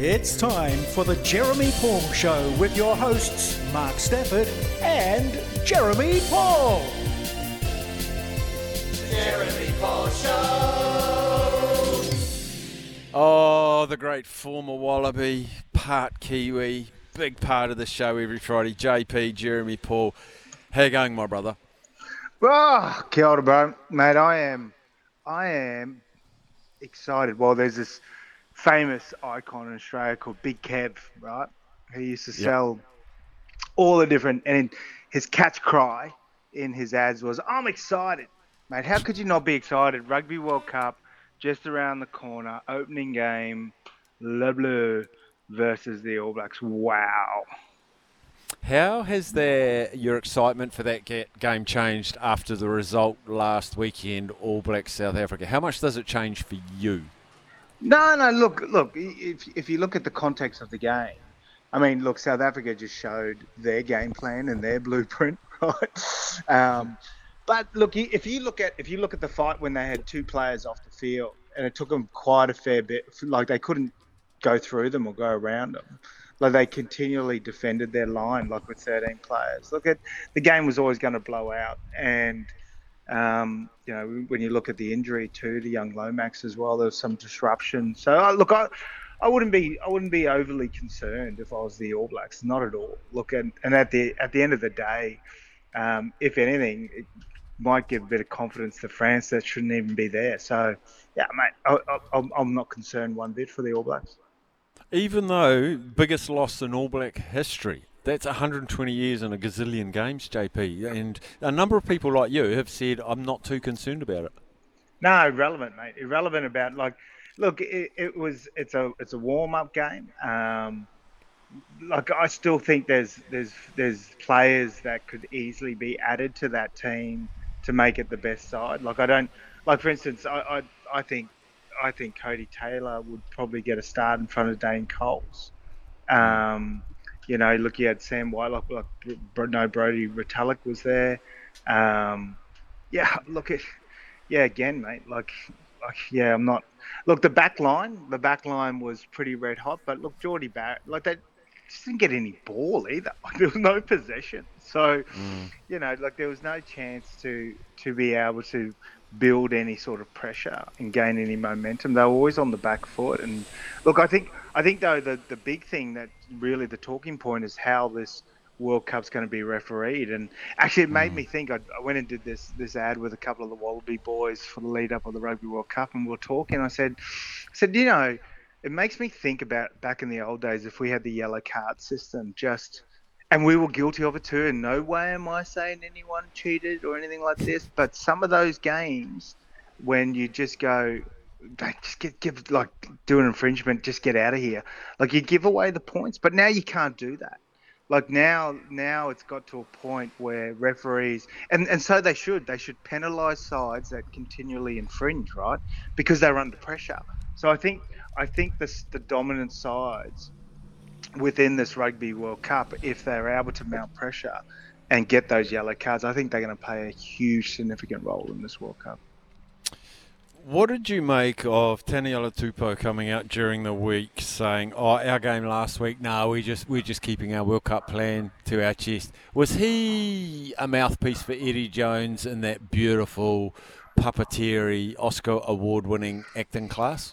It's time for the Jeremy Paul Show with your hosts, Mark Stafford and Jeremy Paul. Jeremy Paul Show. Oh, the great former Wallaby, part Kiwi, big part of the show every Friday. JP, Jeremy Paul. How you going, my brother? Oh, kia ora, bro. Mate, I am, I am excited. Well, there's this famous icon in Australia called Big Kev, right? He used to Yep. sell all the different, and his catch cry in his ads was, I'm excited. Mate, how could you not be excited? Rugby World Cup just around the corner, opening game, Le Bleu versus the All Blacks. Wow. How has their, your excitement for that ga- game changed after the result last weekend, All Blacks South Africa? How much does it change for you? No, no. Look, look. If if you look at the context of the game, I mean, look, South Africa just showed their game plan and their blueprint, right? Um, but look, if you look at if you look at the fight when they had two players off the field, and it took them quite a fair bit, like they couldn't go through them or go around them. Like they continually defended their line, like with 13 players. Look at the game was always going to blow out, and um, you know, when you look at the injury to the young Lomax as well, there was some disruption. So uh, look, I, I wouldn't be, I wouldn't be overly concerned if I was the All Blacks, not at all. Look, and, and at the at the end of the day, um, if anything, it might give a bit of confidence to France that shouldn't even be there. So yeah, mate, I, I, I'm, I'm not concerned one bit for the All Blacks. Even though biggest loss in All Black history, that's 120 years in a gazillion games, JP. And a number of people like you have said, I'm not too concerned about it. No, irrelevant, mate. Irrelevant about like, look, it, it was it's a it's a warm up game. Um, like I still think there's there's there's players that could easily be added to that team to make it the best side. Like I don't like for instance, I I, I think I think Codie Taylor would probably get a start in front of Dane Coles. Um, you know, look, you had Sam White, like, no Brodie Retallick was there. Um, yeah, look at yeah, again, mate. Like, like, yeah, I'm not. Look, the back line, the back line was pretty red hot, but look, Jordie Barrett, like that, just didn't get any ball either. Like, there was no possession, so you know, like there was no chance to to be able to build any sort of pressure and gain any momentum. They were always on the back foot, and look, I think I think though the the big thing that really the talking point is how this World Cup's going to be refereed. And actually, it made me mm. think. I, I went and did this this ad with a couple of the Wallaby boys for the lead up of the Rugby World Cup, and we were talking. I said, I said, you know, it makes me think about back in the old days if we had the yellow card system, just. And we were guilty of it too. In no way am I saying anyone cheated or anything like this. But some of those games, when you just go, just get give like do an infringement, just get out of here. Like you give away the points, but now you can't do that. Like now now it's got to a point where referees and, and so they should. They should penalize sides that continually infringe right? Because they're under pressure. So i think i think this the dominant sides within this rugby world cup if they're able to mount pressure and get those yellow cards i think they're going to play a huge significant role in this world cup What did you make of Taniela Tupou coming out during the week saying, "Oh, our game last week, no, we just we're just keeping our World Cup plan to our chest." Was he a mouthpiece for Eddie Jones in that beautiful puppeteery Oscar award-winning acting class?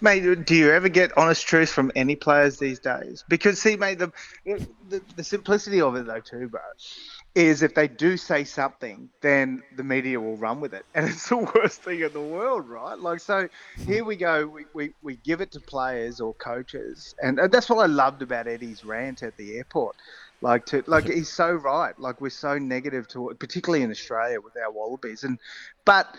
Mate, do you ever get honest truth from any players these days? Because see, mate, the the, the simplicity of it though too, bro, is if they do say something, then the media will run with it, and it's the worst thing in the world, right? Like, so here we go, we, we, we give it to players or coaches, and, that's what I loved about Eddie's rant at the airport. Like to like he's so right. Like we're so negative to particularly in Australia with our wallabies, and but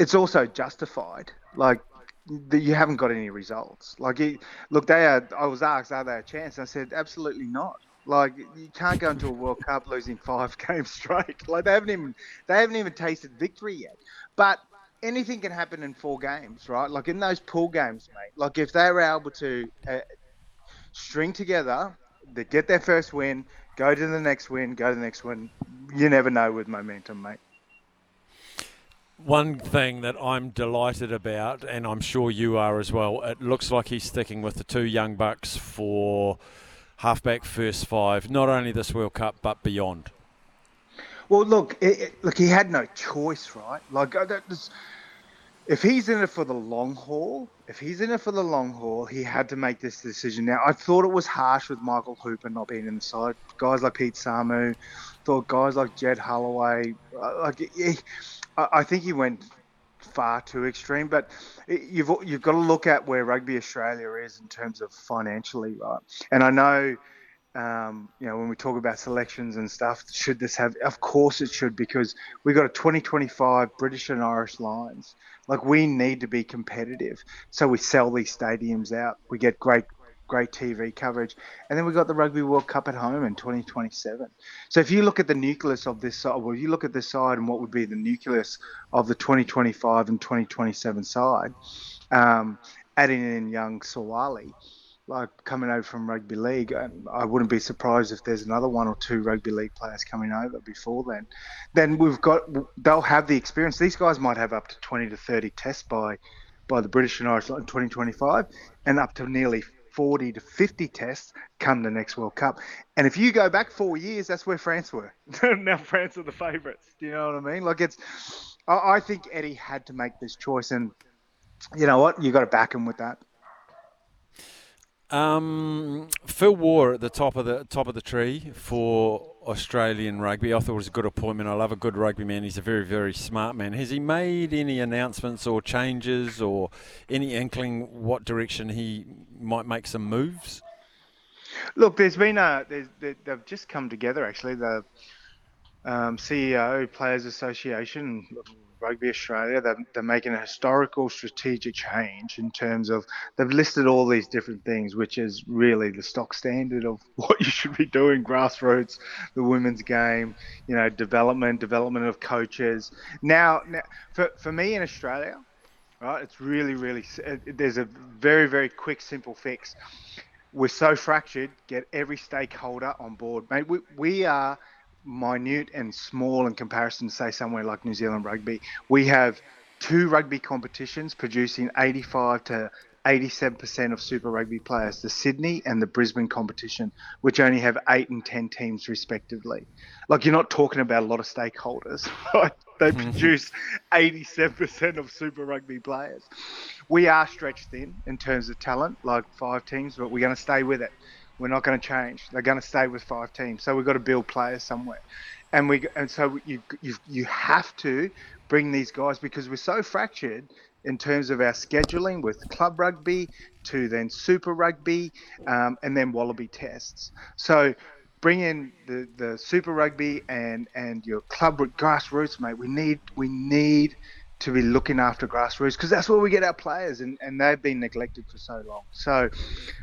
it's also justified. Like you haven't got any results. Like, you, look, they are. I was asked, are they a chance? And I said, absolutely not. Like, you can't go into a World Cup losing five games straight. Like, they haven't even they haven't even tasted victory yet. But anything can happen in four games, right? Like in those pool games, mate. Like if they were able to uh, string together, they get their first win, go to the next win, go to the next win. You never know with momentum, mate. One thing that I'm delighted about, and I'm sure you are as well, it looks like he's sticking with the two young bucks for halfback first five, not only this World Cup but beyond. Well, look, it, it, look, he had no choice, right? Like, uh, if he's in it for the long haul, if he's in it for the long haul, he had to make this decision. Now, I thought it was harsh with Michael Hooper not being in the side. Guys like Pete Samu, thought guys like Jed Holloway, uh, like he, I think he went far too extreme. But you've you've got to look at where Rugby Australia is in terms of financially, right? And I know um, you know, when we talk about selections and stuff, should this have? Of course it should, because we've got a 2025 British and Irish Lions. Like we need to be competitive, so we sell these stadiums out. We get great, great TV coverage, and then we got the Rugby World Cup at home in 2027. So if you look at the nucleus of this side, well, you look at this side and what would be the nucleus of the 2025 and 2027 side, um, adding in young Suaalii, like coming over from rugby league, and I wouldn't be surprised if there's another one or two rugby league players coming over before then. Then we've got they'll have the experience. These guys might have up to 20 to 30 tests by by the British and Irish in 2025, and up to nearly 40 to 50 tests come the next World Cup. And if you go back four years, that's where France were. now France are the favourites. Do you know what I mean? Like it's, I, I think Eddie had to make this choice, and you know what? You got to back him with that. Um, Phil Waugh at the top of the top of the tree for Australian rugby. I thought it was a good appointment. I love a good rugby man. He's a very very smart man. Has he made any announcements or changes or any inkling what direction he might make some moves? Look, there's been a there's, they've just come together actually. The um, CEO Players Association Rugby Australia, they're, they're making a historical strategic change in terms of they've listed all these different things, which is really the stock standard of what you should be doing grassroots, the women's game, you know, development, development of coaches. Now, now for, for me in Australia, right, it's really, really, there's a very, very quick, simple fix. We're so fractured, get every stakeholder on board. Mate, we, we are minute and small in comparison to say somewhere like New Zealand rugby. We have two rugby competitions producing 85 to 87% of Super Rugby players, the Sydney and the Brisbane competition, which only have eight and 10 teams respectively. Like, you're not talking about a lot of stakeholders, right? They mm-hmm. produce 87% of Super Rugby players. We are stretched thin in terms of talent, like five teams, but we're going to stay with it. We're not going to change. They're going to stay with five teams. So we've got to build players somewhere, and we and so you you you have to bring these guys because we're so fractured in terms of our scheduling with club rugby to then super rugby um, and then wallaby tests. So bring in the, the super rugby and and your club grassroots, mate. We need we need to be looking after grassroots because that's where we get our players, and, and they've been neglected for so long. So,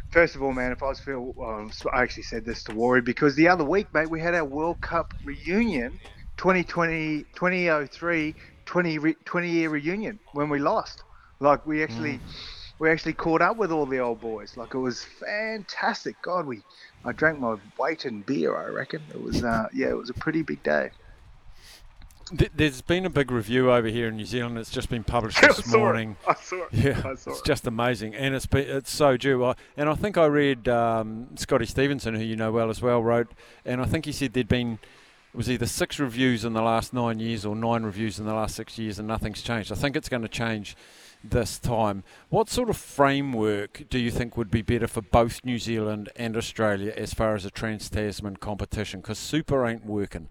first of all, man, if I was Phil, um, I actually said this to Worry because the other week, mate, we had our World Cup reunion, 2020, 2003, 20, 20 year reunion when we lost. Like we actually. Mm. We actually caught up with all the old boys. Like it was fantastic. God, we, I drank my weight in beer. I reckon it was. Uh, yeah, it was a pretty big day. There's been a big review over here in New Zealand. It's just been published this I morning. It. I saw it. Yeah, I saw it's it. just amazing, and it's been, it's so due. I, and I think I read um, Scotty Stevenson, who you know well as well, wrote, and I think he said there'd been it was either six reviews in the last nine years or nine reviews in the last six years, and nothing's changed. I think it's going to change this time. What sort of framework do you think would be better for both New Zealand and Australia as far as a Trans Tasman competition? Because Super ain't working.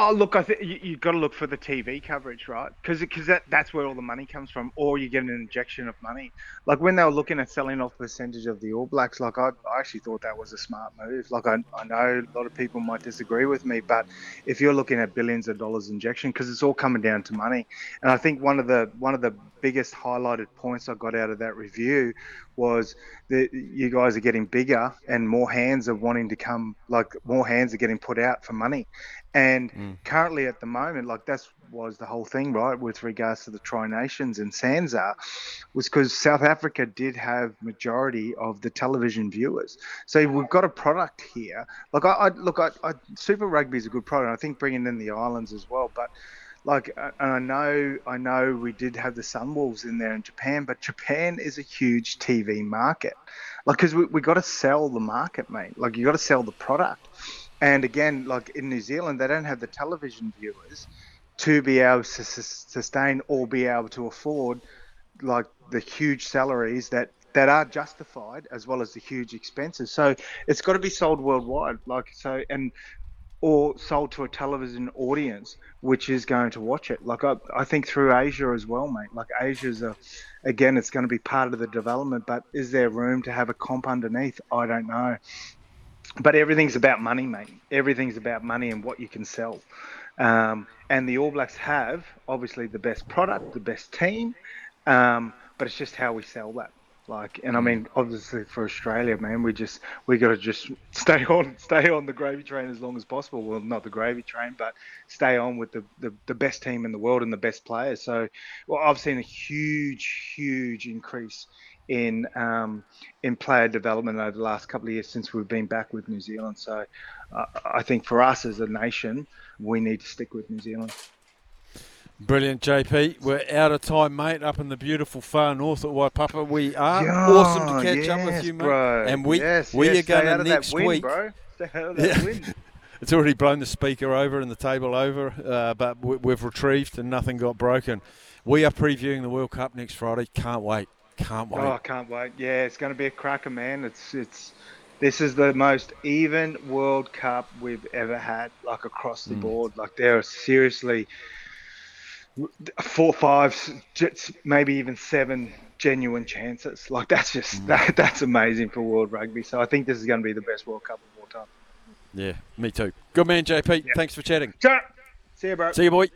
Oh, look, I think you, you've got to look for the TV coverage, right? Because because that, that's where all the money comes from, or you get an injection of money. Like when they were looking at selling off percentage of the All Blacks, like I, I actually thought that was a smart move. Like I, I know a lot of people might disagree with me, but if you're looking at billions of dollars injection, because it's all coming down to money, and I think one of the one of the biggest highlighted points I got out of that review was that you guys are getting bigger and more hands are wanting to come, like more hands are getting put out for money. And mm. currently at the moment, like that's was the whole thing, right, with regards to the Tri Nations and SANZAAR, was because South Africa did have majority of the television viewers. So we've got a product here. Like I, I look, I, I, Super Rugby is a good product. I think bringing in the islands as well, but like and I know I know we did have the Sunwolves in there in Japan, but Japan is a huge TV market. Like, because we we got to sell the market, mate. Like, you got to sell the product. And again, like in New Zealand, they don't have the television viewers to be able to sustain or be able to afford like the huge salaries that that are justified as well as the huge expenses. So it's got to be sold worldwide. Like so, and or sold to a television audience which is going to watch it. Like I, I think through Asia as well, mate. Like Asia's a, again, it's going to be part of the development, but is there room to have a comp underneath? I don't know. But everything's about money, mate. Everything's about money and what you can sell. Um, and the All Blacks have obviously the best product, the best team, um, but it's just how we sell that. Like, and I mean, obviously for Australia, man, we just we got to just stay on, stay on the gravy train as long as possible. Well, not the gravy train, but stay on with the, the, the best team in the world and the best players. So, well, I've seen a huge, huge increase in um, in player development over the last couple of years since we've been back with New Zealand. So, uh, I think for us as a nation, we need to stick with New Zealand. Brilliant, JP. We're out of time, mate. Up in the beautiful far north at Waipapa, we are Yeah, awesome to catch yes, up with you, mate. bro. And we yes, we yes, are going out to of next that wind, week. bro. Stay out of that Yeah. It's already blown the speaker over and the table over, uh, but we, we've retrieved and nothing got broken. We are previewing the World Cup next Friday. Can't wait. Can't wait. Oh, I can't wait. Yeah, it's going to be a cracker, man. It's it's this is the most even World Cup we've ever had, like across the board. Like there are seriously four, five, maybe even seven genuine chances. Like that's just mm. that, that's amazing for world rugby. So I think this is going to be the best World Cup of all time. Yeah, me too. Good man, JP. Thanks for chatting. See you, bro. See you, boy.